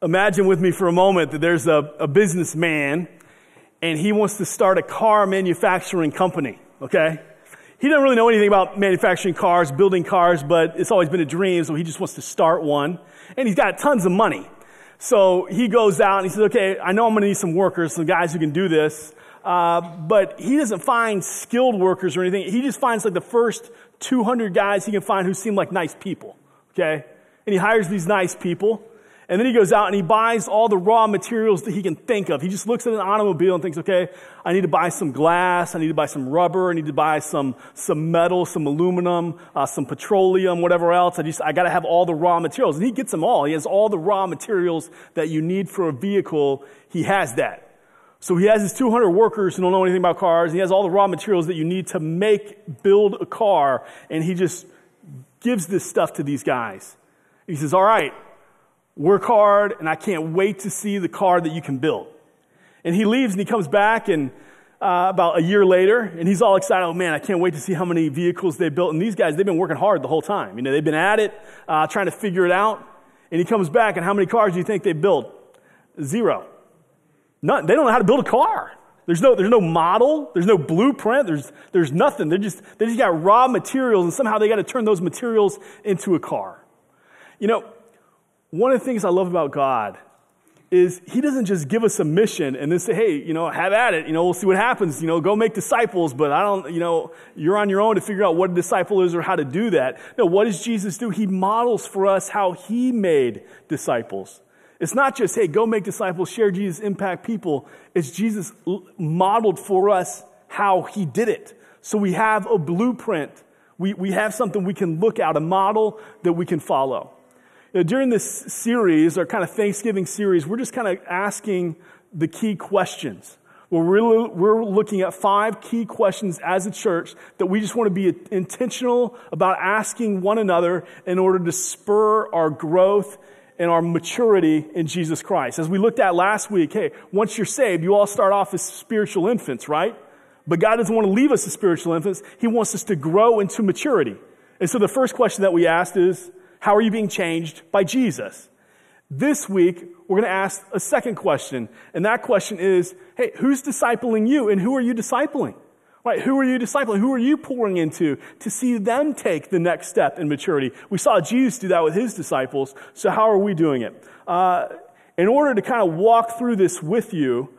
imagine with me for a moment that there's a, a businessman and he wants to start a car manufacturing company, okay? He doesn't really know anything about manufacturing cars, building cars, but it's always been a dream, so he just wants to start one. And he's got tons of money. So he goes out and he says, okay, I know I'm going to need some workers, some guys who can do this. Uh, but he doesn't find skilled workers or anything. He just finds like the first 200 guys he can find who seem like nice people. Okay? And he hires these nice people. And then he goes out and he buys all the raw materials that he can think of. He just looks at an automobile and thinks, okay, I need to buy some glass, I need to buy some rubber, I need to buy some, some metal, some aluminum, uh, some petroleum, whatever else. I just, I gotta have all the raw materials. And he gets them all. He has all the raw materials that you need for a vehicle. He has that. So he has his 200 workers who don't know anything about cars. He has all the raw materials that you need to make, build a car. And he just gives this stuff to these guys. He says, all right, work hard, and I can't wait to see the car that you can build. And he leaves and he comes back and uh, about a year later, and he's all excited. Oh man, I can't wait to see how many vehicles they built. And these guys, they've been working hard the whole time. You know, they've been at it, uh, trying to figure it out. And he comes back, and how many cars do you think they built? Zero. None. They don't know how to build a car. There's no, there's no model. There's no blueprint. There's, there's nothing. They're just, they just got raw materials, and somehow they got to turn those materials into a car. You know, one of the things I love about God is he doesn't just give us a mission and then say, hey, you know, have at it. You know, we'll see what happens. You know, go make disciples, but I don't, you know, you're on your own to figure out what a disciple is or how to do that. No, what does Jesus do? He models for us how he made disciples. It's not just, hey, go make disciples, share Jesus, impact people. It's Jesus modeled for us how he did it. So we have a blueprint. We, we have something we can look at, a model that we can follow. You know, during this series, our kind of Thanksgiving series, we're just kind of asking the key questions. Well, we're, we're looking at five key questions as a church that we just want to be intentional about asking one another in order to spur our growth and our maturity in Jesus Christ. As we looked at last week, hey, once you're saved, you all start off as spiritual infants, right? But God doesn't want to leave us as spiritual infants. He wants us to grow into maturity. And so the first question that we asked is, how are you being changed by Jesus? This week, we're going to ask a second question. And that question is, hey, who's discipling you and who are you discipling? Right? Who are you discipling? Who are you pouring into to see them take the next step in maturity? We saw Jesus do that with his disciples. So how are we doing it? Uh, in order to kind of walk through this with you,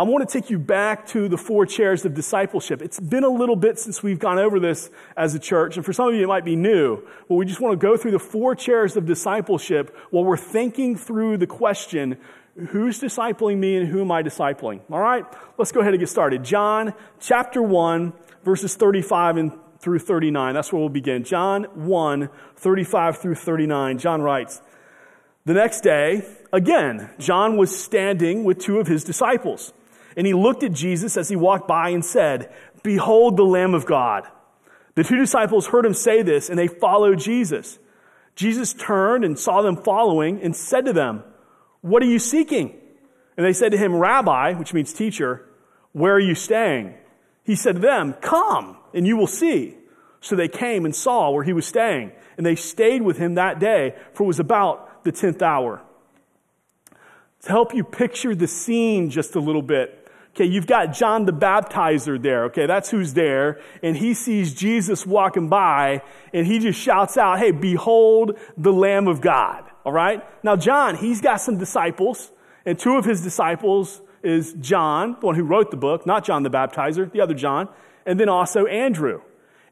I want to take you back to the four chairs of discipleship. It's been a little bit since we've gone over this as a church, and for some of you it might be new, but we just want to go through the four chairs of discipleship while we're thinking through the question, who's discipling me and who am I discipling? All right, let's go ahead and get started. John chapter 1, verses 35 and through 39. That's where we'll begin. John 1, 35 through 39. John writes, The next day, again, John was standing with two of his disciples. And he looked at Jesus as he walked by and said, Behold the Lamb of God. The two disciples heard him say this and they followed Jesus. Jesus turned and saw them following and said to them, What are you seeking? And they said to him, Rabbi, which means teacher, where are you staying? He said to them, Come and you will see. So they came and saw where he was staying, and they stayed with him that day, for it was about the tenth hour. To help you picture the scene just a little bit, Okay, you've got John the Baptizer there. Okay, that's who's there. And he sees Jesus walking by and he just shouts out, Hey, behold the Lamb of God. All right. Now, John, he's got some disciples and two of his disciples is John, the one who wrote the book, not John the Baptizer, the other John, and then also Andrew.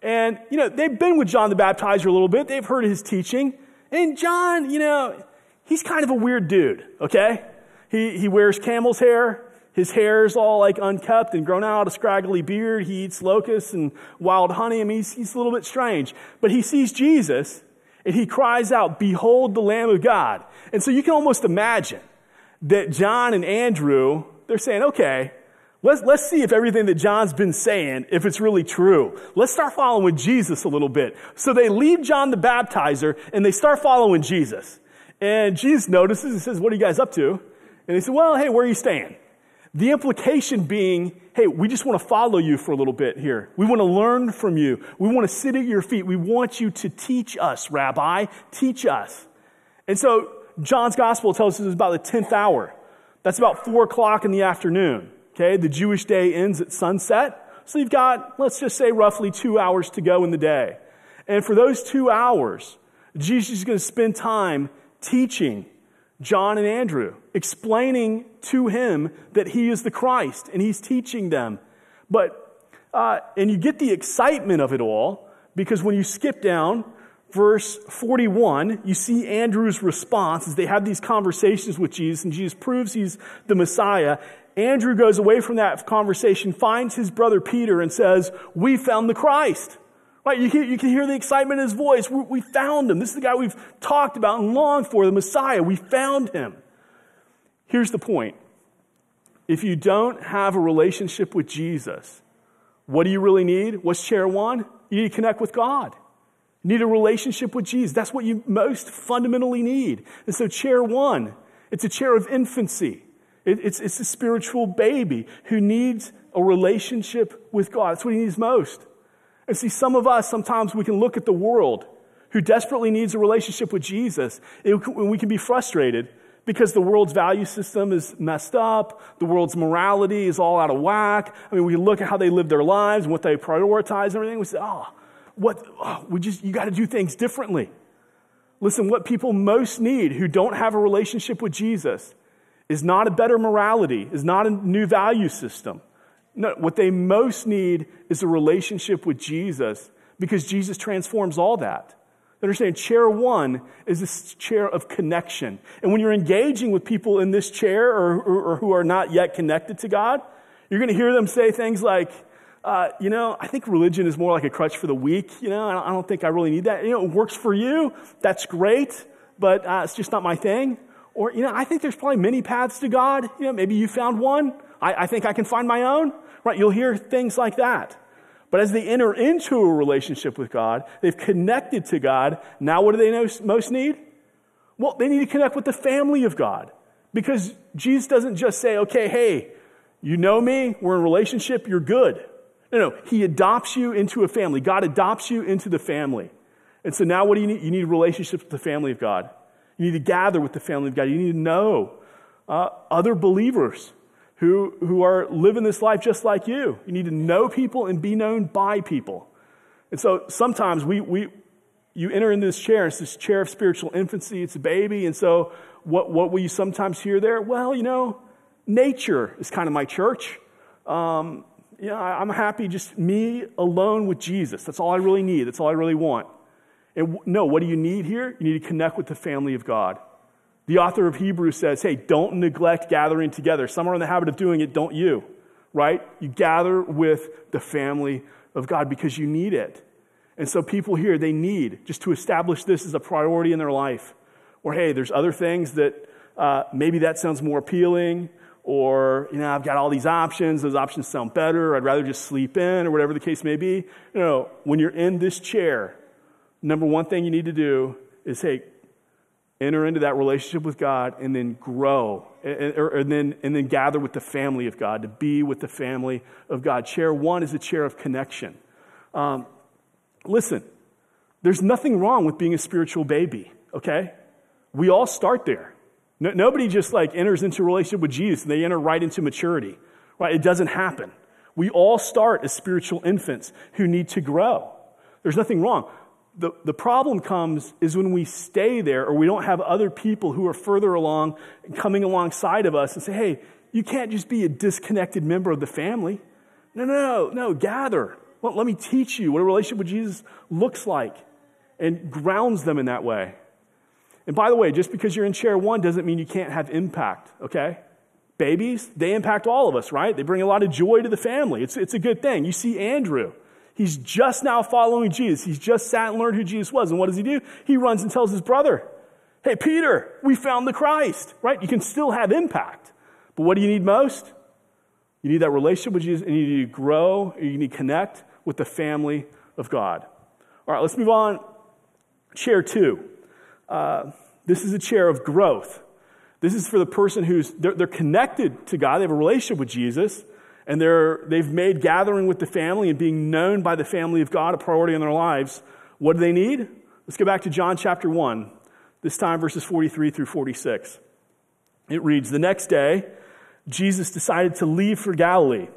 And, you know, they've been with John the Baptizer a little bit. They've heard his teaching. And John, you know, he's kind of a weird dude, okay? He, he wears camel's hair. His hair's all like unkept and grown out, a scraggly beard. He eats locusts and wild honey. I mean, he's, he's a little bit strange. But he sees Jesus and he cries out, Behold the Lamb of God. And so you can almost imagine that John and Andrew, they're saying, okay, let's, let's see if everything that John's been saying, if it's really true. Let's start following Jesus a little bit. So they leave John the baptizer and they start following Jesus. And Jesus notices and says, what are you guys up to? And they say, well, hey, where are you staying? The implication being, hey, we just want to follow you for a little bit here. We want to learn from you. We want to sit at your feet. We want you to teach us, Rabbi. Teach us. And so John's gospel tells us it's about the 10th hour. That's about 4 o'clock in the afternoon. Okay, the Jewish day ends at sunset. So you've got, let's just say, roughly two hours to go in the day. And for those two hours, Jesus is going to spend time teaching John and Andrew, explaining to him that he is the Christ, and he's teaching them. But, uh, and you get the excitement of it all because when you skip down verse 41, you see Andrew's response as they have these conversations with Jesus, and Jesus proves he's the Messiah. Andrew goes away from that conversation, finds his brother Peter, and says, We found the Christ. Right? You can, you can hear the excitement in his voice. We, we found him. This is the guy we've talked about and longed for, the Messiah. We found him. Here's the point if you don't have a relationship with Jesus, what do you really need? What's chair one? You need to connect with God. You need a relationship with Jesus. That's what you most fundamentally need. And so, chair one, it's a chair of infancy. It, it's, it's a spiritual baby who needs a relationship with God. That's what he needs most. And see, some of us, sometimes we can look at the world who desperately needs a relationship with Jesus, and we can be frustrated because the world's value system is messed up. The world's morality is all out of whack. I mean, we look at how they live their lives and what they prioritize and everything. We say, oh, what, oh, we just, you got to do things differently. Listen, what people most need who don't have a relationship with Jesus is not a better morality, is not a new value system. No, what they most need is a relationship with Jesus because Jesus transforms all that. Understand, chair one is this chair of connection. And when you're engaging with people in this chair or, or, or who are not yet connected to God, you're going to hear them say things like, uh, you know, I think religion is more like a crutch for the weak. You know, I don't, I don't think I really need that. You know, it works for you. That's great, but uh, it's just not my thing. Or, you know, I think there's probably many paths to God. You know, maybe you found one. I, I think I can find my own. Right? You'll hear things like that. But as they enter into a relationship with God, they've connected to God. Now, what do they most need? Well, they need to connect with the family of God. Because Jesus doesn't just say, okay, hey, you know me, we're in a relationship, you're good. No, no, He adopts you into a family. God adopts you into the family. And so now what do you need? You need relationships with the family of God. You need to gather with the family of God. You need to know uh, other believers who, who are living this life just like you. You need to know people and be known by people. And so sometimes we, we, you enter into this chair, it's this chair of spiritual infancy, it's a baby. And so what, what will you sometimes hear there? Well, you know, nature is kind of my church. Um, you know, I'm happy just me alone with Jesus. That's all I really need. That's all I really want. And no, what do you need here? You need to connect with the family of God. The author of Hebrews says, hey, don't neglect gathering together. Some are in the habit of doing it, don't you? Right? You gather with the family of God because you need it. And so people here, they need just to establish this as a priority in their life. Or hey, there's other things that uh, maybe that sounds more appealing, or you know, I've got all these options. Those options sound better. I'd rather just sleep in, or whatever the case may be. You know, when you're in this chair, number one thing you need to do is hey, enter into that relationship with God and then grow and, or, and, then, and then gather with the family of God, to be with the family of God. Chair one is a chair of connection. Um, listen, there's nothing wrong with being a spiritual baby, okay? We all start there. No, nobody just like enters into a relationship with Jesus and they enter right into maturity, right? It doesn't happen. We all start as spiritual infants who need to grow. There's nothing wrong the, the problem comes is when we stay there or we don't have other people who are further along coming alongside of us and say, hey, you can't just be a disconnected member of the family. No, no, no, no, gather. Well, let me teach you what a relationship with Jesus looks like and grounds them in that way. And by the way, just because you're in chair one doesn't mean you can't have impact, okay? Babies, they impact all of us, right? They bring a lot of joy to the family. It's, it's a good thing. You see Andrew. He's just now following Jesus. He's just sat and learned who Jesus was. And what does he do? He runs and tells his brother, Hey, Peter, we found the Christ, right? You can still have impact. But what do you need most? You need that relationship with Jesus, and you need to grow, and you need to connect with the family of God. All right, let's move on. Chair two. Uh, this is a chair of growth. This is for the person who's, they're, they're connected to God, they have a relationship with Jesus, and they're, they've made gathering with the family and being known by the family of God a priority in their lives. What do they need? Let's go back to John chapter 1. This time, verses 43 through 46. It reads The next day, Jesus decided to leave for Galilee.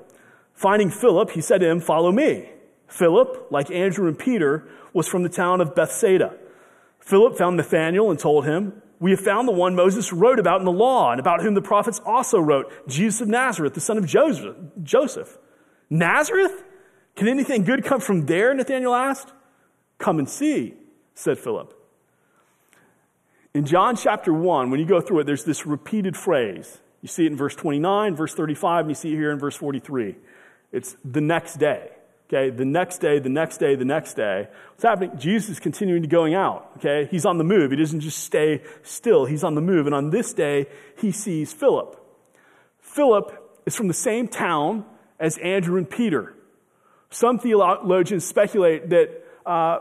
Finding Philip, he said to him, Follow me. Philip, like Andrew and Peter, was from the town of Bethsaida. Philip found Nathanael and told him, We have found the one Moses wrote about in the law and about whom the prophets also wrote, Jesus of Nazareth, the son of Joseph. Nazareth? Can anything good come from there? Nathanael asked. Come and see, said Philip. In John chapter 1, when you go through it, there's this repeated phrase. You see it in verse 29, verse 35, and you see it here in verse 43. It's the next day. Okay, the next day, the next day, the next day. What's happening? Jesus is continuing to going out. Okay, he's on the move. He doesn't just stay still. He's on the move. And on this day, he sees Philip. Philip is from the same town as Andrew and Peter. Some theologians speculate that uh,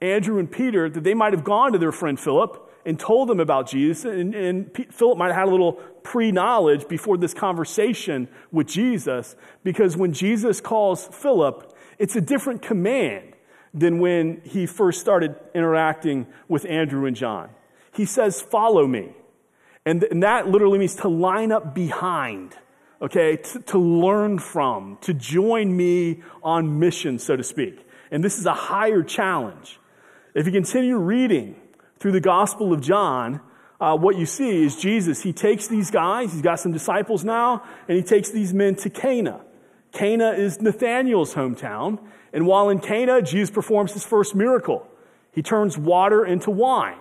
Andrew and Peter that they might have gone to their friend Philip and told them about Jesus, and, and P- Philip might have had a little pre-knowledge before this conversation with Jesus, because when Jesus calls Philip, it's a different command than when he first started interacting with Andrew and John. He says, Follow me. And, and that literally means to line up behind, okay, to, to learn from, to join me on mission, so to speak. And this is a higher challenge. If you continue reading through the Gospel of John, uh, what you see is Jesus, he takes these guys, he's got some disciples now, and he takes these men to Cana. Cana is Nathanael's hometown. And while in Cana, Jesus performs his first miracle. He turns water into wine,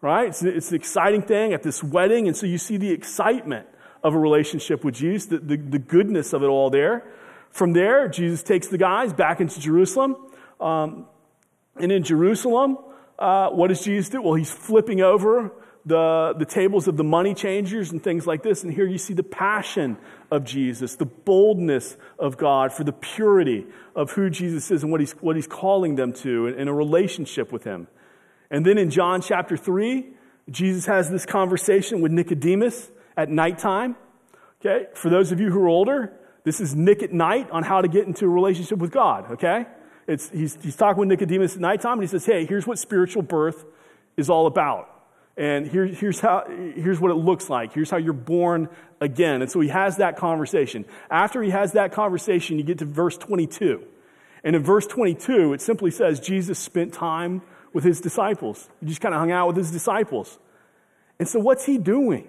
right? It's, it's an exciting thing at this wedding. And so you see the excitement of a relationship with Jesus, the, the, the goodness of it all there. From there, Jesus takes the guys back into Jerusalem. Um, and in Jerusalem, uh, what does Jesus do? Well, he's flipping over the, the tables of the money changers and things like this. And here you see the passion of Jesus, the boldness of God for the purity of who Jesus is and what he's, what he's calling them to in, in a relationship with him. And then in John chapter 3, Jesus has this conversation with Nicodemus at nighttime. Okay, for those of you who are older, this is Nick at Nite on how to get into a relationship with God, okay? It's, he's, he's talking with Nicodemus at nighttime, and he says, Hey, here's what spiritual birth is all about. And here, here's, how, here's what it looks like. Here's how you're born again. And so he has that conversation. After he has that conversation, you get to verse 22. And in verse 22, it simply says Jesus spent time with his disciples. He just kind of hung out with his disciples. And so what's he doing?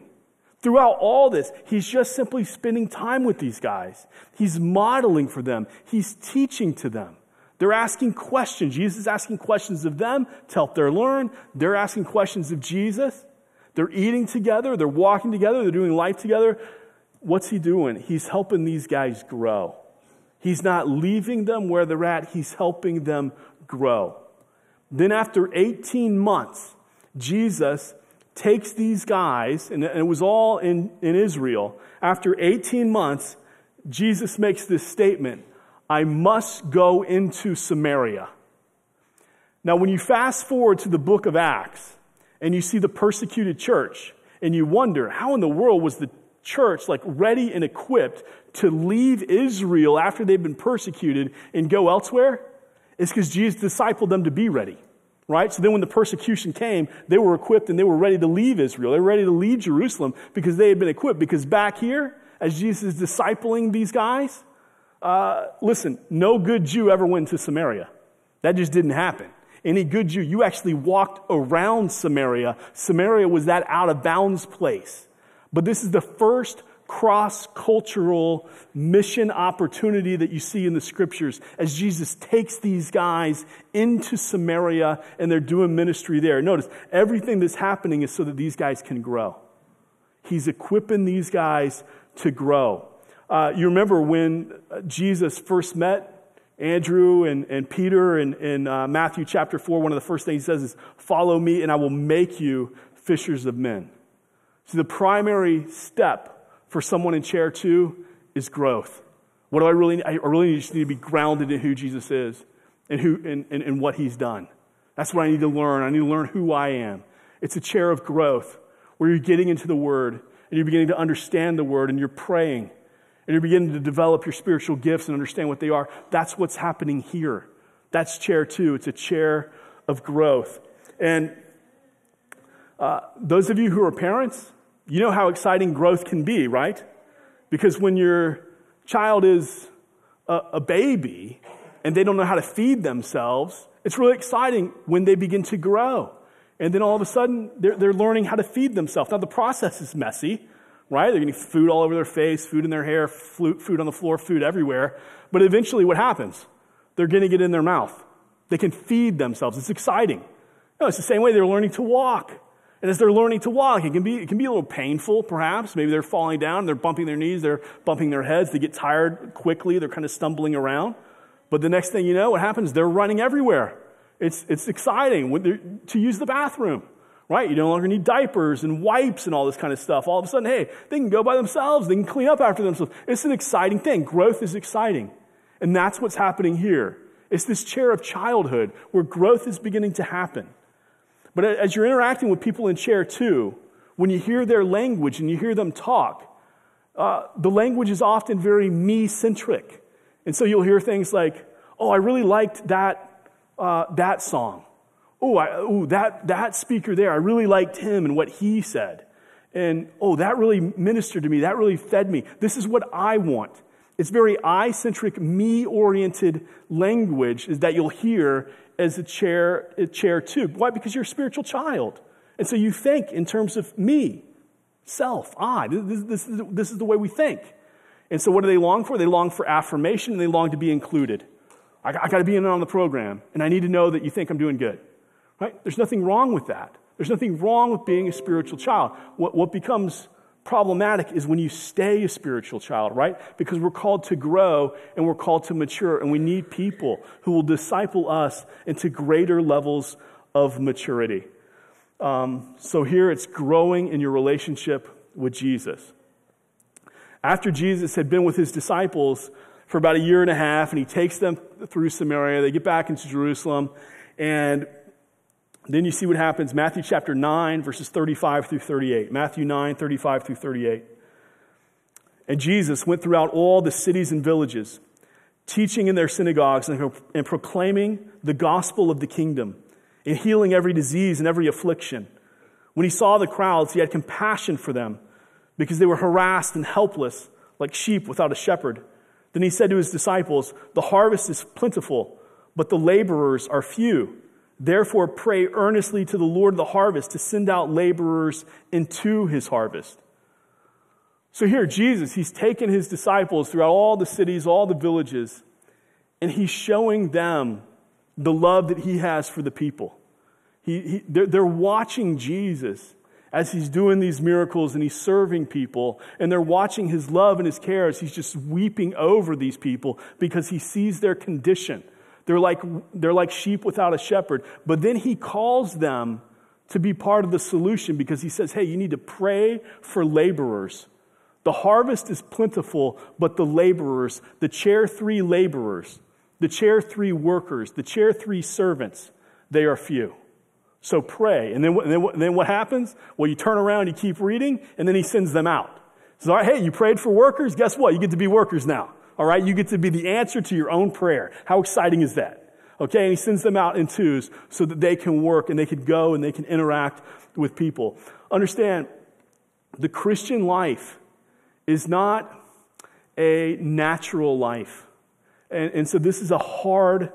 Throughout all this, he's just simply spending time with these guys. He's modeling for them. He's teaching to them. They're asking questions. Jesus is asking questions of them to help them learn. They're asking questions of Jesus. They're eating together. They're walking together. They're doing life together. What's he doing? He's helping these guys grow. He's not leaving them where they're at. He's helping them grow. Then after 18 months, Jesus takes these guys, and it was all in, in Israel. After 18 months, Jesus makes this statement I must go into Samaria. Now, when you fast forward to the book of Acts and you see the persecuted church, and you wonder, how in the world was the church like ready and equipped to leave Israel after they've been persecuted and go elsewhere? It's because Jesus discipled them to be ready, right? So then when the persecution came, they were equipped and they were ready to leave Israel. They were ready to leave Jerusalem because they had been equipped. Because back here, as Jesus is discipling these guys, uh, listen, no good Jew ever went to Samaria. That just didn't happen. Any good Jew, you actually walked around Samaria. Samaria was that out of bounds place. But this is the first cross cultural mission opportunity that you see in the scriptures as Jesus takes these guys into Samaria and they're doing ministry there. Notice, everything that's happening is so that these guys can grow. He's equipping these guys to grow. Uh, you remember when Jesus first met Andrew and, and Peter in, in uh, Matthew chapter 4, one of the first things he says is, Follow me and I will make you fishers of men. So the primary step for someone in chair two is growth. What do I really need? I really just need to be grounded in who Jesus is and, who, and, and, and what he's done. That's what I need to learn. I need to learn who I am. It's a chair of growth where you're getting into the Word and you're beginning to understand the Word and you're praying and you're beginning to develop your spiritual gifts and understand what they are. That's what's happening here. That's chair two. It's a chair of growth. And Uh, those of you who are parents, you know how exciting growth can be, right? Because when your child is a, a baby and they don't know how to feed themselves, it's really exciting when they begin to grow. And then all of a sudden, they're, they're learning how to feed themselves. Now, the process is messy, right? They're getting food all over their face, food in their hair, food on the floor, food everywhere. But eventually, what happens? They're going getting it in their mouth. They can feed themselves. It's exciting. Know, it's the same way they're learning to walk. And as they're learning to walk, it can be, it can be a little painful, perhaps. Maybe they're falling down, they're bumping their knees, they're bumping their heads, they get tired quickly, they're kind of stumbling around. But the next thing you know, what happens? They're running everywhere. It's, it's exciting to use the bathroom, right? You no longer need diapers and wipes and all this kind of stuff. All of a sudden, hey, they can go by themselves, they can clean up after themselves. It's an exciting thing. Growth is exciting. And that's what's happening here. It's this chair of childhood where growth is beginning to happen. But as you're interacting with people in chair two, when you hear their language and you hear them talk, uh, the language is often very me centric. And so you'll hear things like, oh, I really liked that, uh, that song. Oh, I, oh, that, that speaker there, I really liked him and what he said. And oh, that really ministered to me. That really fed me. This is what I want. It's very I centric, me oriented language is that you'll hear as a chair, a chair too. Why? Because you're a spiritual child. And so you think in terms of me, self, I. This, this, this is the way we think. And so what do they long for? They long for affirmation and they long to be included. I, I got to be in on the program and I need to know that you think I'm doing good. Right? There's nothing wrong with that. There's nothing wrong with being a spiritual child. What, what becomes problematic is when you stay a spiritual child, right? Because we're called to grow and we're called to mature, and we need people who will disciple us into greater levels of maturity. Um, so here it's growing in your relationship with Jesus. After Jesus had been with his disciples for about a year and a half, and he takes them through Samaria, they get back into Jerusalem, and then you see what happens Matthew chapter 9, verses 35 through 38. Matthew 9, 35 through 38. And Jesus went throughout all the cities and villages, teaching in their synagogues and, proclaiming the gospel of the kingdom, and healing every disease and every affliction. When he saw the crowds, he had compassion for them because they were harassed and helpless like sheep without a shepherd. Then he said to his disciples, The harvest is plentiful, but the laborers are few. Therefore, pray earnestly to the Lord of the harvest to send out laborers into his harvest. So here, Jesus, he's taken his disciples throughout all the cities, all the villages, and he's showing them the love that he has for the people. He, he, they're, they're watching Jesus as he's doing these miracles and he's serving people, and they're watching his love and his care as he's just weeping over these people because he sees their condition. They're like, they're like sheep without a shepherd. But then he calls them to be part of the solution because he says, hey, you need to pray for laborers. The harvest is plentiful, but the laborers, the chair three laborers, the chair three workers, the chair three servants, they are few. So pray. And then, then, then what happens? Well, you turn around, you keep reading, and then he sends them out. He says, all right, hey, you prayed for workers? Guess what? You get to be workers now. All right, you get to be the answer to your own prayer. How exciting is that? Okay, and he sends them out in twos so that they can work and they can go and they can interact with people. Understand, the Christian life is not a natural life. And, and so this is a hard,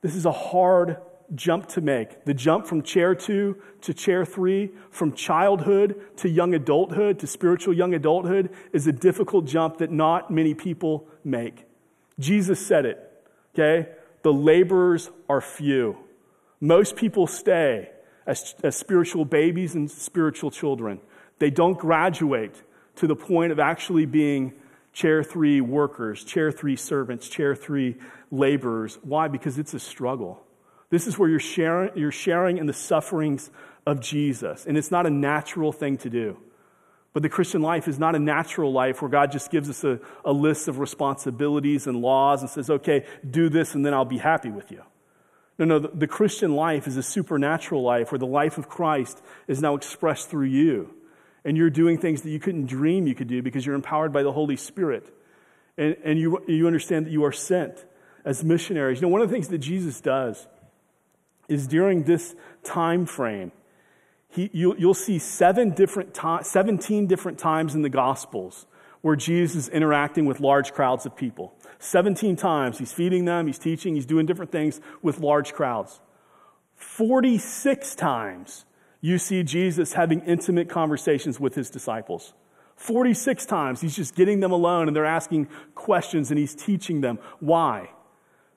this is a hard jump to make. The jump from chair two to chair three, from childhood to young adulthood to spiritual young adulthood is a difficult jump that not many people make. Jesus said it, okay? The laborers are few. Most people stay as, as spiritual babies and spiritual children. They don't graduate to the point of actually being chair three workers, chair three servants, chair three laborers. Why? Because it's a struggle. This is where you're sharing, you're sharing in the sufferings of Jesus. And it's not a natural thing to do. But the Christian life is not a natural life where God just gives us a, a list of responsibilities and laws and says, okay, do this and then I'll be happy with you. No, no, the, the Christian life is a supernatural life where the life of Christ is now expressed through you. And you're doing things that you couldn't dream you could do because you're empowered by the Holy Spirit. And, and you, you understand that you are sent as missionaries. You know, one of the things that Jesus does is during this time frame, he, you, will see seven different to, 17 different times in the Gospels where Jesus is interacting with large crowds of people. 17 times he's feeding them, he's teaching, he's doing different things with large crowds. 46 times you see Jesus having intimate conversations with his disciples. 46 times he's just getting them alone and they're asking questions and he's teaching them. Why?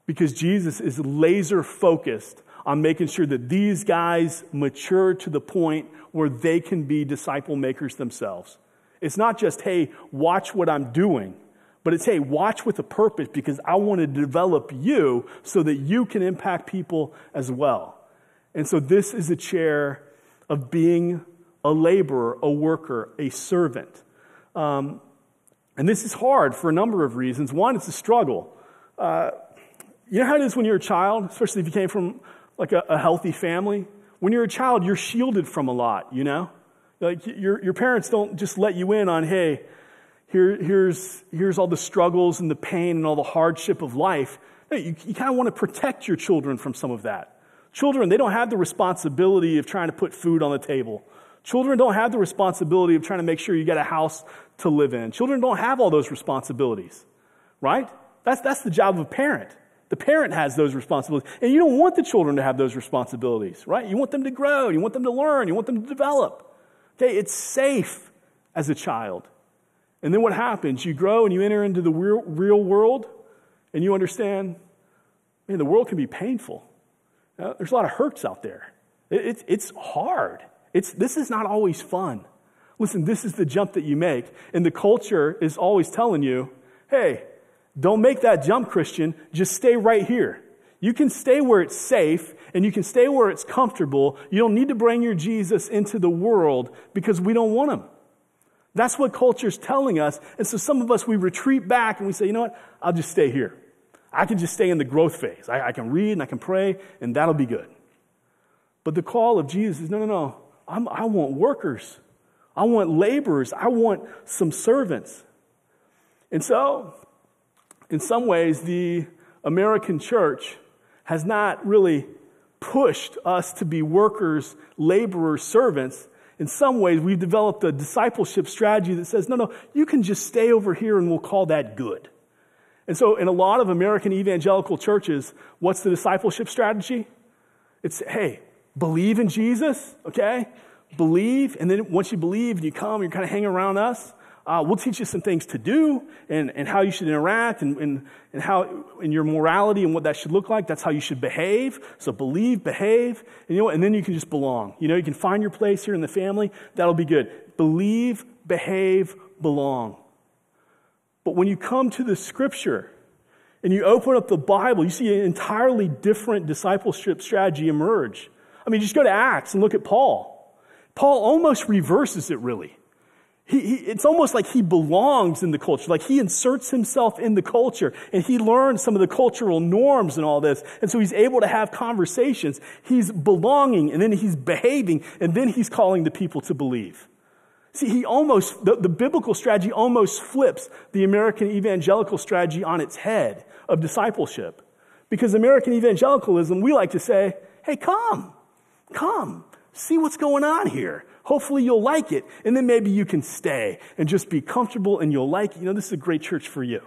Because Jesus is laser focused on making sure that these guys mature to the point where they can be disciple makers themselves. It's not just, hey, watch what I'm doing, but it's, hey, watch with a purpose because I want to develop you so that you can impact people as well. And so this is a chair of being a laborer, a worker, a servant. Um, and this is hard for a number of reasons. One, it's a struggle. Uh, you know how it is when you're a child, especially if you came from like a, a healthy family? When you're a child, you're shielded from a lot, you know? Like your, your parents don't just let you in on, hey, here, here's, here's all the struggles and the pain and all the hardship of life. No, you, you kind of want to protect your children from some of that. Children, they don't have the responsibility of trying to put food on the table. Children don't have the responsibility of trying to make sure you get a house to live in. Children don't have all those responsibilities, right? That's, that's the job of a parent. The parent has those responsibilities. And you don't want the children to have those responsibilities, right? You want them to grow, you want them to learn, you want them to develop. Okay, it's safe as a child. And then what happens? You grow and you enter into the real, real world and you understand, man, the world can be painful. Uh, there's a lot of hurts out there. It, it's, it's hard. It's, this is not always fun. Listen, this is the jump that you make. And the culture is always telling you, hey, don't make that jump, Christian. Just stay right here. You can stay where it's safe and you can stay where it's comfortable. You don't need to bring your Jesus into the world because we don't want him. That's what culture's telling us. And so some of us, we retreat back and we say, you know what? I'll just stay here. I can just stay in the growth phase. I, I can read and I can pray, and that'll be good. But the call of Jesus is no, no, no. I'm, I want workers. I want laborers. I want some servants. And so, in some ways, the American church has not really pushed us to be workers, laborers, servants. In some ways, we've developed a discipleship strategy that says, no, no, you can just stay over here and we'll call that good. And so, in a lot of American evangelical churches, what's the discipleship strategy? It's, hey, believe in Jesus, okay? Believe, and then once you believe and you come, you're kind of hanging around us. Uh, we'll teach you some things to do and, and how you should interact and, and, and how in your morality and what that should look like. That's how you should behave. So believe, behave, and, you know, and then you can just belong. You know, you can find your place here in the family. That'll be good. Believe, behave, belong. But when you come to the scripture and you open up the Bible, you see an entirely different discipleship strategy emerge. I mean, just go to Acts and look at Paul. Paul almost reverses it, really. He, he, it's almost like he belongs in the culture, like he inserts himself in the culture and he learns some of the cultural norms and all this. And so he's able to have conversations. He's belonging and then he's behaving and then he's calling the people to believe. See, he almost, the, the biblical strategy almost flips the American evangelical strategy on its head of discipleship. Because American evangelicalism, we like to say, hey, come, come, see what's going on here. Hopefully you'll like it. And then maybe you can stay and just be comfortable and you'll like it. You know, this is a great church for you.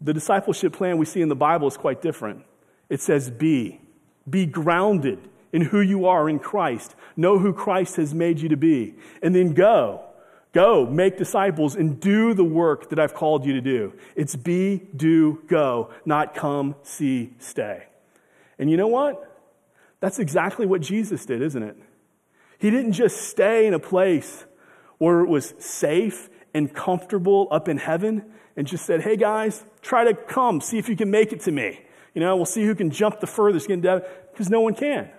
The discipleship plan we see in the Bible is quite different. It says, be, be grounded in who you are in Christ. Know who Christ has made you to be. And then go. Go, make disciples, and do the work that I've called you to do. It's be, do, go, not come, see, stay. And you know what? That's exactly what Jesus did, isn't it? He didn't just stay in a place where it was safe and comfortable up in heaven and just said, hey guys, try to come, see if you can make it to me. You know, we'll see who can jump the furthest, get into because no one can.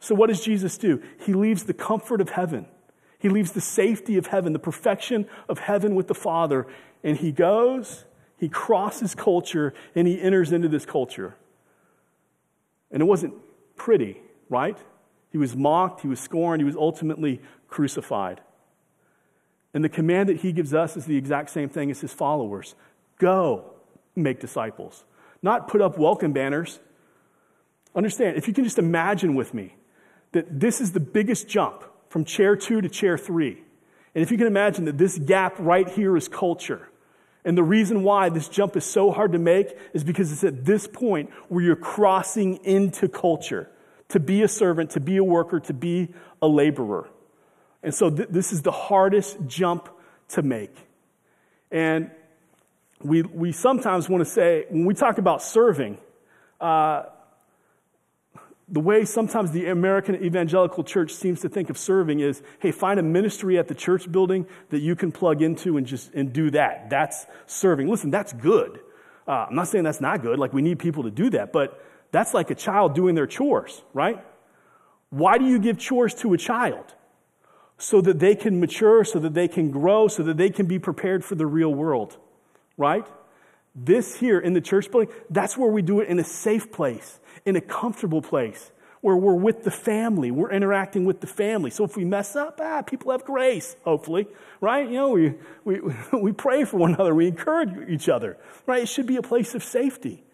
So, what does Jesus do? He leaves the comfort of heaven, he leaves the safety of heaven, the perfection of heaven with the Father, and he goes, he crosses culture, and he enters into this culture. And it wasn't pretty, right? He was mocked, he was scorned, he was ultimately crucified. And the command that he gives us is the exact same thing as his followers go make disciples, not put up welcome banners. Understand, if you can just imagine with me, that this is the biggest jump from chair two to chair three. And if you can imagine that this gap right here is culture. And the reason why this jump is so hard to make is because it's at this point where you're crossing into culture to be a servant, to be a worker, to be a laborer. And so th- this is the hardest jump to make. And we, we sometimes want to say, when we talk about serving, uh, the way sometimes the American evangelical church seems to think of serving is, hey, find a ministry at the church building that you can plug into and just and do that. That's serving. Listen, that's good. Uh, I'm not saying that's not good. Like we need people to do that, but that's like a child doing their chores, right? Why do you give chores to a child? So that they can mature, so that they can grow, so that they can be prepared for the real world, right? This here in the church building, that's where we do it in a safe place, in a comfortable place, where we're with the family, we're interacting with the family. So if we mess up, ah, people have grace, hopefully, right? You know, we, we, we pray for one another, we encourage each other, right? It should be a place of safety.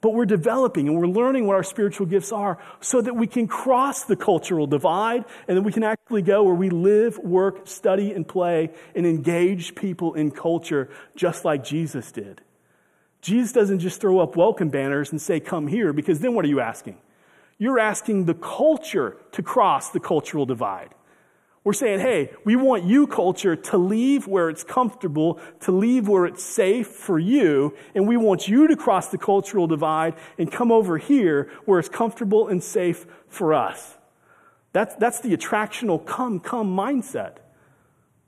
But we're developing and we're learning what our spiritual gifts are so that we can cross the cultural divide and that we can actually go where we live, work, study, and play and engage people in culture just like Jesus did. Jesus doesn't just throw up welcome banners and say, Come here, because then what are you asking? You're asking the culture to cross the cultural divide. We're saying, hey, we want you, culture, to leave where it's comfortable, to leave where it's safe for you, and we want you to cross the cultural divide and come over here where it's comfortable and safe for us. That's, that's the attractional come, come mindset.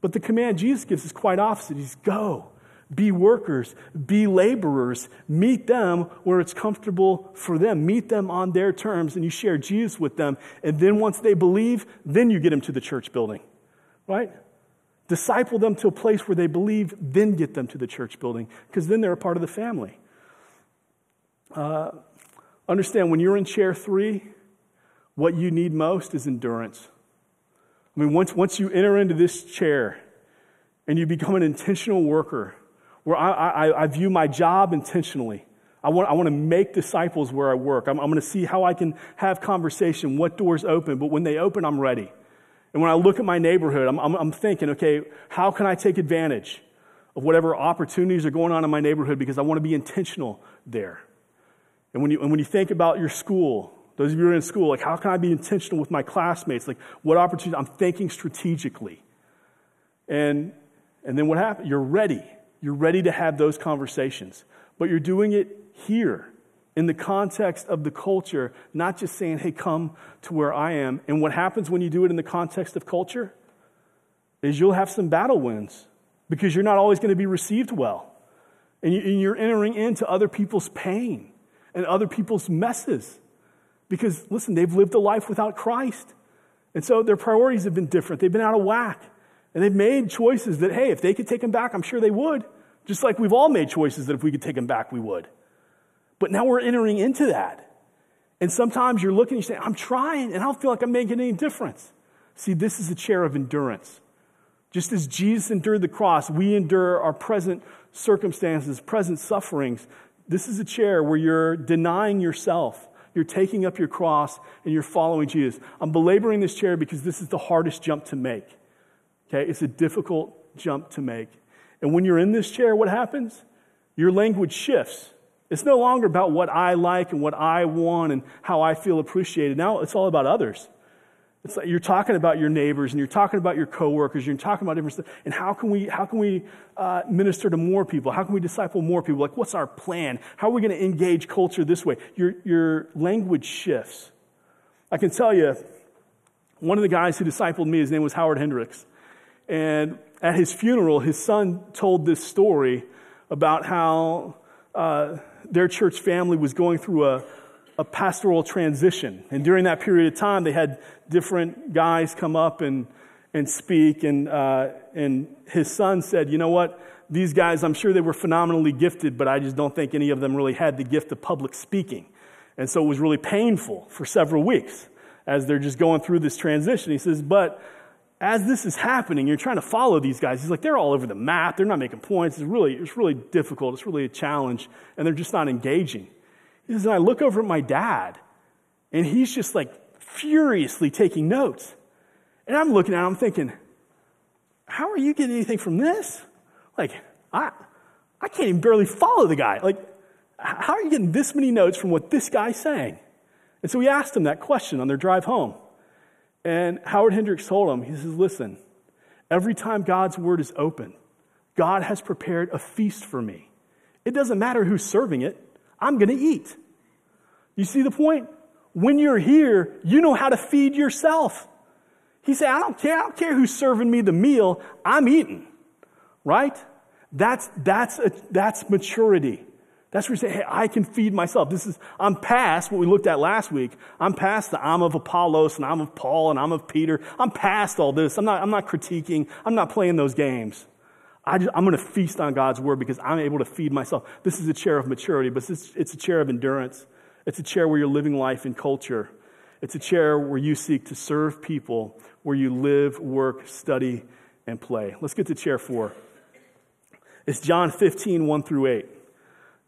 But the command Jesus gives is quite opposite. He's go. Be workers, be laborers, meet them where it's comfortable for them. Meet them on their terms, and you share Jesus with them. And then once they believe, then you get them to the church building, right? Disciple them to a place where they believe, then get them to the church building, because then they're a part of the family. Uh, understand when you're in chair three, what you need most is endurance. I mean, once, once you enter into this chair and you become an intentional worker, where I, I, I view my job intentionally. I want, I want to make disciples where I work. I'm, I'm going to see how I can have conversation, what doors open, but when they open, I'm ready. And when I look at my neighborhood, I'm, I'm, I'm thinking, okay, how can I take advantage of whatever opportunities are going on in my neighborhood because I want to be intentional there. And when you, and when you think about your school, those of you who are in school, like how can I be intentional with my classmates? Like what opportunities? I'm thinking strategically. And, and then what happens? You're ready. You're ready to have those conversations, but you're doing it here in the context of the culture, not just saying, hey, come to where I am. And what happens when you do it in the context of culture is you'll have some battle wins because you're not always going to be received well. And you're entering into other people's pain and other people's messes. Because, listen, they've lived a life without Christ. And so their priorities have been different. They've been out of whack. And they've made choices that, hey, if they could take him back, I'm sure they would. Just like we've all made choices that if we could take him back, we would. But now we're entering into that. And sometimes you're looking and you say, I'm trying, and I don't feel like I'm making any difference. See, this is a chair of endurance. Just as Jesus endured the cross, we endure our present circumstances, present sufferings. This is a chair where you're denying yourself. You're taking up your cross and you're following Jesus. I'm belaboring this chair because this is the hardest jump to make. Okay, it's a difficult jump to make. And when you're in this chair, what happens? Your language shifts. It's no longer about what I like and what I want and how I feel appreciated. Now it's all about others. It's like you're talking about your neighbors and you're talking about your coworkers. You're talking about different stuff. And how can we how can we uh, minister to more people? How can we disciple more people? Like, what's our plan? How are we going to engage culture this way? Your your language shifts. I can tell you, one of the guys who discipled me, his name was Howard Hendricks. And at his funeral, his son told this story about how uh, their church family was going through a, a pastoral transition. And during that period of time, they had different guys come up and, and speak. And, uh, and his son said, You know what? These guys, I'm sure they were phenomenally gifted, but I just don't think any of them really had the gift of public speaking. And so it was really painful for several weeks as they're just going through this transition. He says, But as this is happening, you're trying to follow these guys. He's like, they're all over the map. They're not making points. It's really, it's really difficult. It's really a challenge. And they're just not engaging. He says, and I look over at my dad, and he's just like furiously taking notes. And I'm looking at him I'm thinking, how are you getting anything from this? Like, I, I can't even barely follow the guy. Like, how are you getting this many notes from what this guy's saying? And so we asked him that question on their drive home. And Howard Hendricks told him, he says, listen, every time God's word is open, God has prepared a feast for me. It doesn't matter who's serving it, I'm going to eat. You see the point? When you're here, you know how to feed yourself. He said, I don't care. I don't care who's serving me the meal. I'm eating. Right? That's, that's, a, that's maturity. That's where you say, hey, I can feed myself. This is, I'm past what we looked at last week. I'm past the I'm of Apollos and I'm of Paul and I'm of Peter. I'm past all this. I'm not, I'm not critiquing. I'm not playing those games. I am going to feast on God's word because I'm able to feed myself. This is a chair of maturity, but it's, it's a chair of endurance. It's a chair where you're living life in culture. It's a chair where you seek to serve people, where you live, work, study, and play. Let's get to chair four. It's John 15, 1 through 8.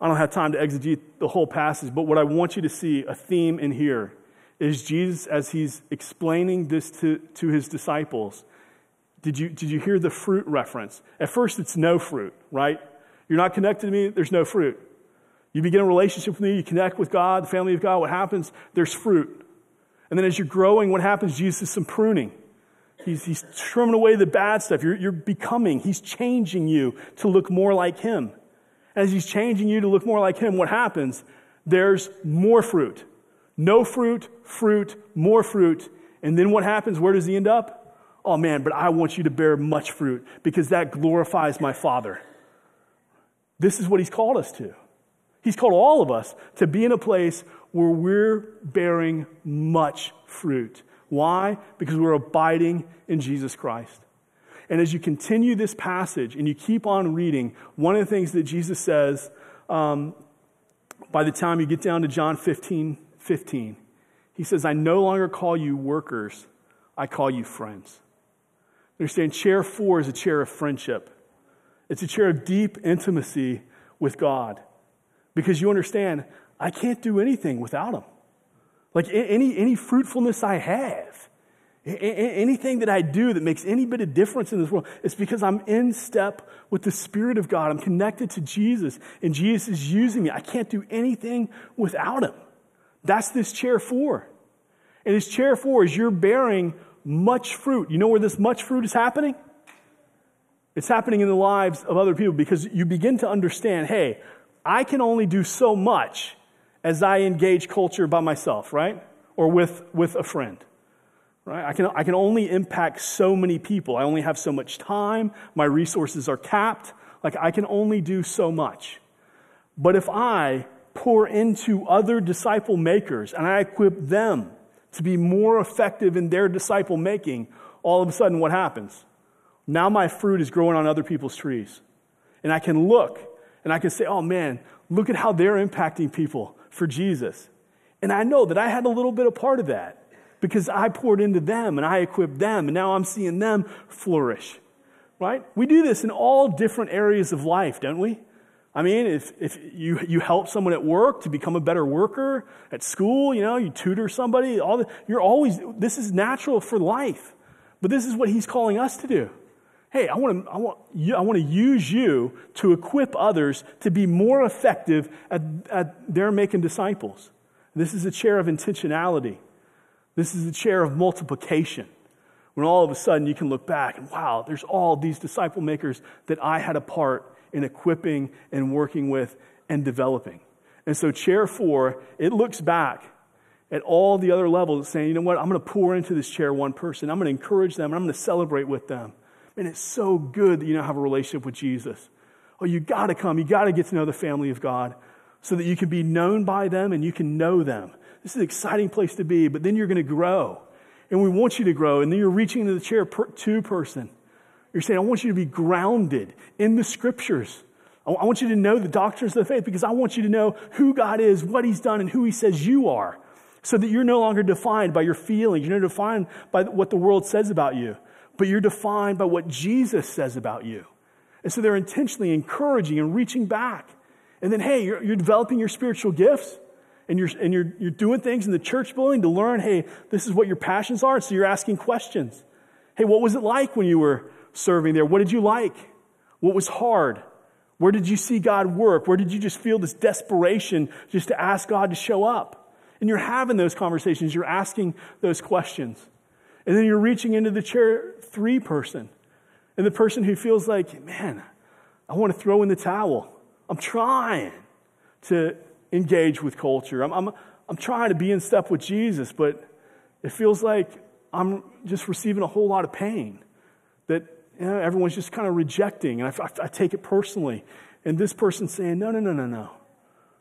I don't have time to exegete the whole passage, but what I want you to see, a theme in here, is Jesus as he's explaining this to, to his disciples. Did you, did you hear the fruit reference? At first, it's no fruit, right? You're not connected to me, there's no fruit. You begin a relationship with me, you connect with God, the family of God, what happens? There's fruit. And then as you're growing, what happens? Jesus is some pruning. He's, he's trimming away the bad stuff. You're, you're becoming, he's changing you to look more like him. As he's changing you to look more like him, what happens? There's more fruit. No fruit, fruit, more fruit. And then what happens? Where does he end up? Oh man, but I want you to bear much fruit because that glorifies my Father. This is what he's called us to. He's called all of us to be in a place where we're bearing much fruit. Why? Because we're abiding in Jesus Christ. And as you continue this passage and you keep on reading, one of the things that Jesus says um, by the time you get down to John 15 15, he says, I no longer call you workers, I call you friends. Understand, chair four is a chair of friendship, it's a chair of deep intimacy with God. Because you understand, I can't do anything without Him. Like any, any fruitfulness I have, anything that I do that makes any bit of difference in this world, it's because I'm in step with the Spirit of God. I'm connected to Jesus, and Jesus is using me. I can't do anything without Him. That's this chair four. And this chair four is you're bearing much fruit. You know where this much fruit is happening? It's happening in the lives of other people because you begin to understand hey, I can only do so much as I engage culture by myself, right? Or with, with a friend. Right? I can, I can only impact so many people. I only have so much time. My resources are capped. Like, I can only do so much. But if I pour into other disciple makers and I equip them to be more effective in their disciple making, all of a sudden what happens? Now my fruit is growing on other people's trees. And I can look and I can say, oh man, look at how they're impacting people for Jesus. And I know that I had a little bit of part of that because I poured into them and I equipped them, and now I'm seeing them flourish. Right? We do this in all different areas of life, don't we? I mean, if, if you, you help someone at work to become a better worker, at school, you know, you tutor somebody, all the, you're always, this is natural for life. But this is what he's calling us to do hey, I want to, I want, you, I want to use you to equip others to be more effective at, at their making disciples. This is a chair of intentionality. This is the chair of multiplication, when all of a sudden you can look back and wow, there's all these disciple makers that I had a part in equipping and working with and developing. And so, chair four, it looks back at all the other levels saying, you know what, I'm going to pour into this chair one person. I'm going to encourage them. I'm going to celebrate with them. And it's so good that you now have a relationship with Jesus. Oh, you got to come. You got to get to know the family of God so that you can be known by them and you can know them. This is an exciting place to be, but then you're going to grow. And we want you to grow. And then you're reaching into the chair per, two person. You're saying, I want you to be grounded in the scriptures. I, I want you to know the doctrines of the faith because I want you to know who God is, what He's done, and who He says you are. So that you're no longer defined by your feelings. You're not defined by what the world says about you, but you're defined by what Jesus says about you. And so they're intentionally encouraging and reaching back. And then, hey, you're, you're developing your spiritual gifts and you're, and you're, you're doing things in the church building to learn, hey, this is what your passions are. So you're asking questions. Hey, what was it like when you were serving there? What did you like? What was hard? Where did you see God work? Where did you just feel this desperation just to ask God to show up? And you're having those conversations, you're asking those questions. And then you're reaching into the chair three person. And the person who feels like, man, I want to throw in the towel. I'm trying to engage with culture. I'm, I'm, I'm trying to be in step with Jesus, but it feels like I'm just receiving a whole lot of pain that you know, everyone's just kind of rejecting. And I, I, I take it personally. And this person's saying, no, no, no, no, no.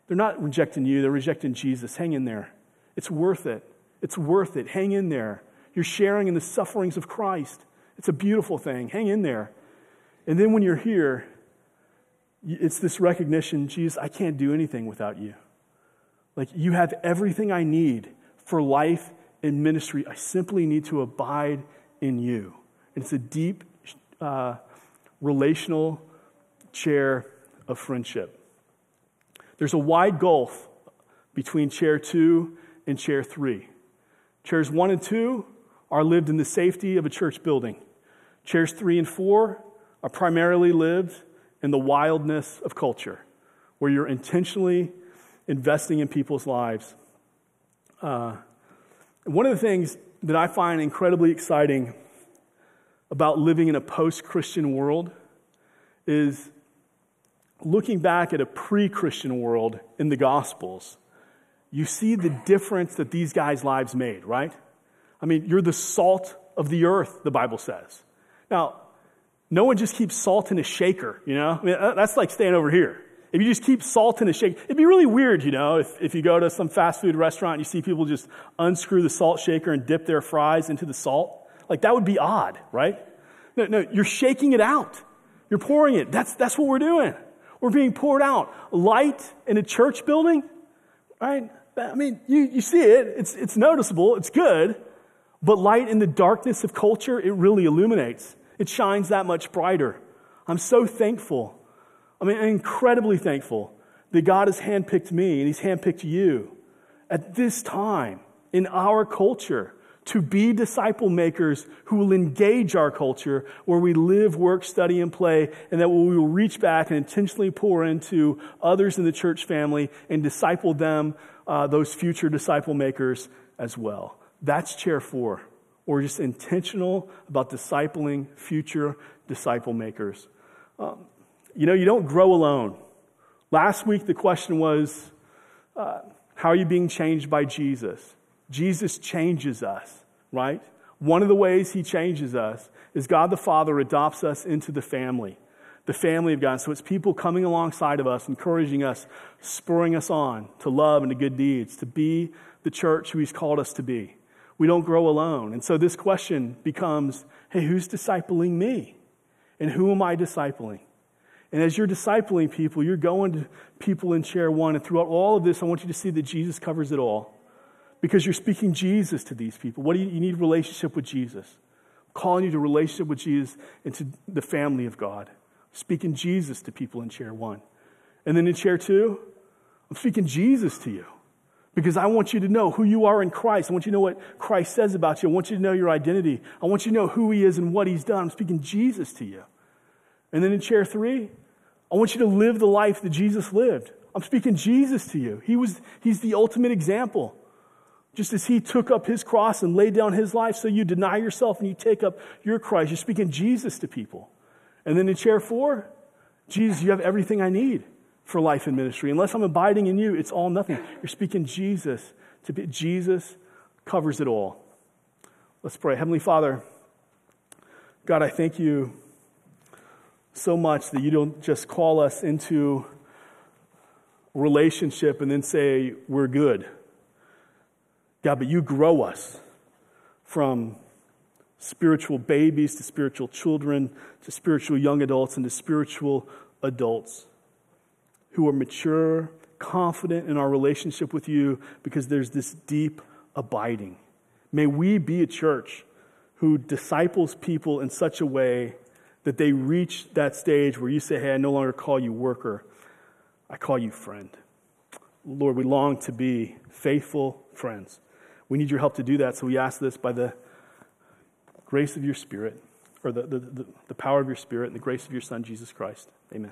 They're not rejecting you, they're rejecting Jesus. Hang in there. It's worth it. It's worth it. Hang in there. You're sharing in the sufferings of Christ. It's a beautiful thing. Hang in there. And then when you're here, it's this recognition Jesus, I can't do anything without you. Like, you have everything I need for life and ministry. I simply need to abide in you. And it's a deep uh, relational chair of friendship. There's a wide gulf between chair two and chair three. Chairs one and two are lived in the safety of a church building. Chairs three and four are primarily lived in the wildness of culture, where you're intentionally investing in people's lives. Uh, one of the things that I find incredibly exciting about living in a post Christian world is looking back at a pre Christian world in the Gospels. You see the difference that these guys' lives made, right? I mean, you're the salt of the earth, the Bible says. Now, no one just keeps salt in a shaker, you know? I mean, uh, that's like staying over here. If you just keep salt in a shaker, it'd be really weird, you know, if, if you go to some fast food restaurant and you see people just unscrew the salt shaker and dip their fries into the salt. Like, that would be odd, right? No, no, you're shaking it out. You're pouring it. That's, that's what we're doing. We're being poured out. Light in a church building, right? I mean, you, you see it. It's, it's noticeable. It's good. But light in the darkness of culture, it really illuminates. It shines that much brighter. I'm so thankful. I mean, incredibly thankful that God has handpicked me and He's handpicked you at this time in our culture to be disciple makers who will engage our culture where we live, work, study, and play, and that we will reach back and intentionally pour into others in the church family and disciple them, uh, those future disciple makers as well. That's chair four. We're just intentional about discipling future disciple makers. Um, you know, you don't grow alone. Last week, the question was, uh, how are you being changed by Jesus? Jesus changes us, right? One of the ways he changes us is God the Father adopts us into the family, the family of God. So it's people coming alongside of us, encouraging us, spurring us on to love and to good deeds, to be the church who he's called us to be. We don't grow alone. And so this question becomes hey, who's discipling me? And who am I discipling? And as you're discipling people, you're going to people in chair one. And throughout all of this, I want you to see that Jesus covers it all because you're speaking Jesus to these people. What do you, you need relationship with Jesus? I'm calling you to relationship with Jesus and to the family of God. Speaking Jesus to people in chair one. And then in chair two, I'm speaking Jesus to you because I want you to know who you are in Christ. I want you to know what Christ says about you. I want you to know your identity. I want you to know who He is and what He's done. I'm speaking Jesus to you. And then in chair three, I want you to live the life that Jesus lived. I'm speaking Jesus to you. He was, he's the ultimate example. Just as he took up his cross and laid down his life, so you deny yourself and you take up your Christ. You're speaking Jesus to people. And then in chair four, Jesus, you have everything I need for life and ministry. Unless I'm abiding in you, it's all nothing. You're speaking Jesus to be, Jesus covers it all. Let's pray. Heavenly Father, God, I thank you so much that you don't just call us into relationship and then say we're good. God, but you grow us from spiritual babies to spiritual children to spiritual young adults and to spiritual adults who are mature, confident in our relationship with you because there's this deep abiding. May we be a church who disciples people in such a way that they reach that stage where you say, Hey, I no longer call you worker, I call you friend. Lord, we long to be faithful friends. We need your help to do that, so we ask this by the grace of your Spirit, or the, the, the, the power of your Spirit and the grace of your Son, Jesus Christ. Amen.